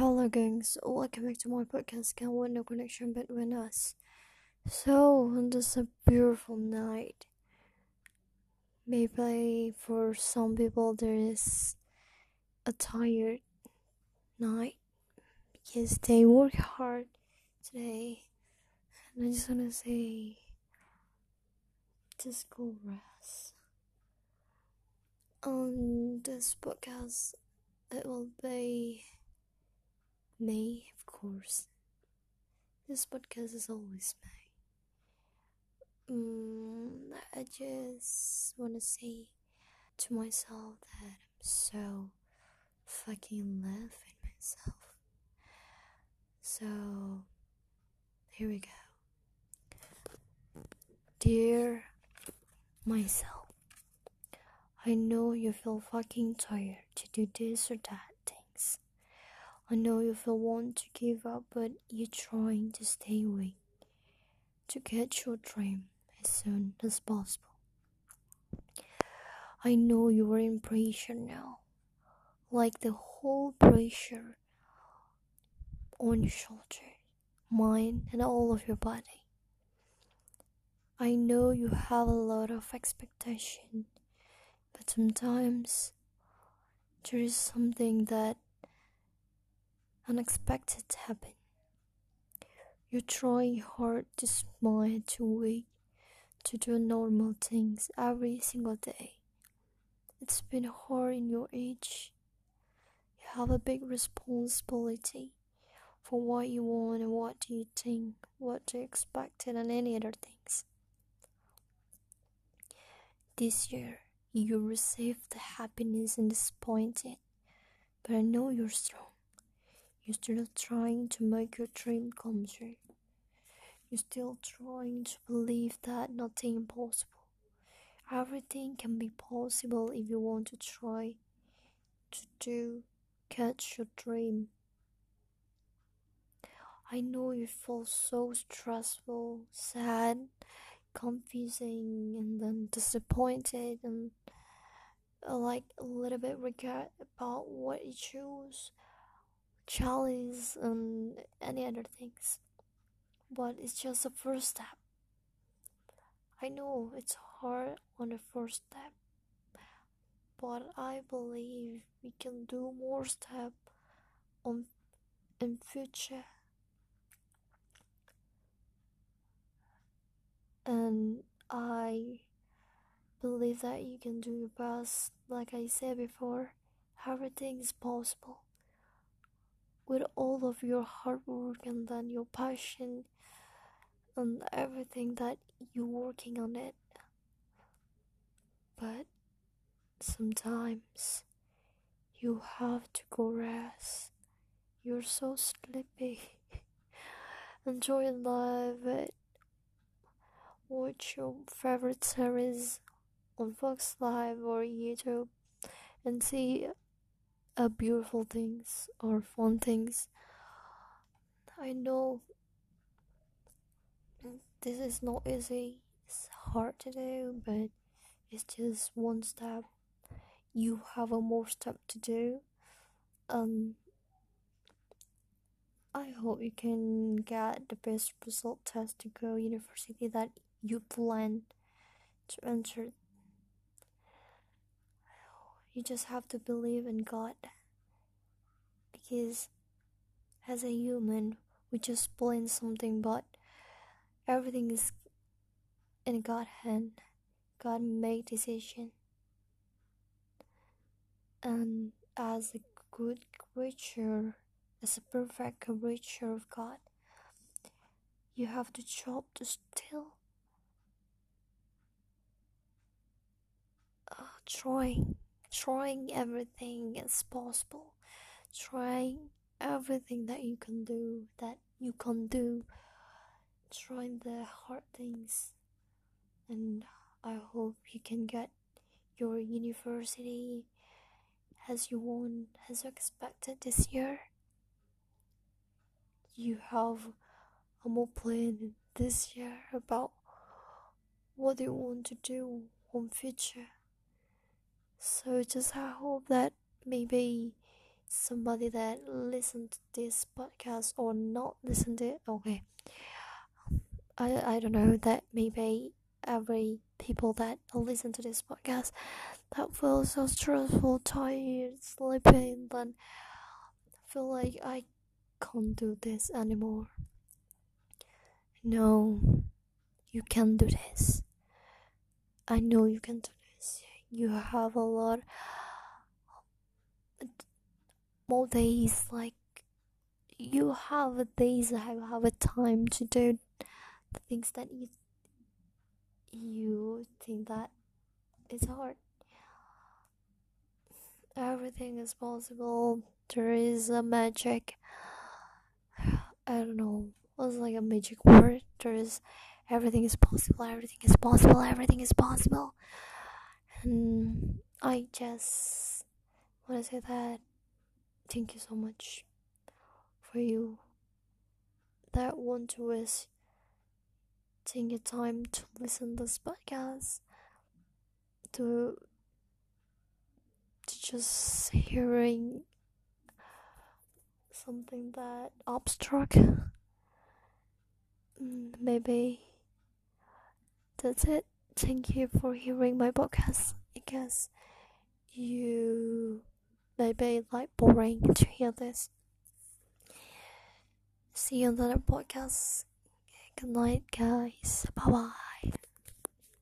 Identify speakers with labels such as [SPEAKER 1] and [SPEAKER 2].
[SPEAKER 1] Hello, gangs. Welcome back to my podcast. Can want no connection between us. So, this a beautiful night. Maybe for some people there is a tired night because they work hard today, and I just wanna say, just go rest. On this podcast, it will be me, of course. This podcast is always me. Mm, I just want to say to myself that I'm so fucking with myself. So, here we go. Dear myself, I know you feel fucking tired to do this or that. I know you feel want to give up, but you're trying to stay awake to get your dream as soon as possible. I know you are in pressure now, like the whole pressure on your shoulder, mind, and all of your body. I know you have a lot of expectation, but sometimes there is something that unexpected to happen. You're trying hard to smile, to wake, to do normal things every single day. It's been hard in your age. You have a big responsibility for what you want and what you think, what you expect, and any other things. This year, you received the happiness and disappointed, but I know you're strong. You're still trying to make your dream come true. You're still trying to believe that nothing impossible. Everything can be possible if you want to try to do catch your dream. I know you feel so stressful, sad, confusing, and then disappointed, and uh, like a little bit regret about what you chose, challenge, and um, any other things. But it's just the first step. I know it's hard on the first step, but I believe we can do more step on in future. And I believe that you can do your best. Like I said before, everything is possible. With all of your hard work and then your passion and everything that you're working on it. But sometimes you have to go rest. You're so sleepy. Enjoy life. Watch your favorite series on Fox Live or YouTube and see uh, beautiful things or fun things. I know this is not easy, it's hard to do, but it's just one step. You have a more step to do. Um, I hope you can get the best result test to go university that you plan to enter. You just have to believe in God because as a human we just plan something but everything is in God's hand. God made decision. And as a good creature, as a perfect creature of God, you have to chop to still uh, trying, trying everything as possible, trying everything that you can do, that you can do, trying the hard things, and I hope you can get your university as you want, as you expected this year. You have a more plan this year about what you want to do in future. So just I hope that maybe somebody that listened to this podcast or not listened to it okay. I, I don't know that maybe every people that listen to this podcast that feel so stressful tired sleeping then feel like i can't do this anymore. No you can do this. I know you can do you have a lot more days like you have days you have a time to do the things that you you think that it's hard. Everything is possible. There is a magic i don't know it's like a magic word? There is everything is possible everything is possible everything is possible and i just want to say that thank you so much for you that want to waste taking your time to listen to this podcast to to just hearing something that abstract mm, maybe that's it thank you for hearing my podcast i guess you maybe like boring to hear this. See you on another podcast. Good night, guys. Bye bye.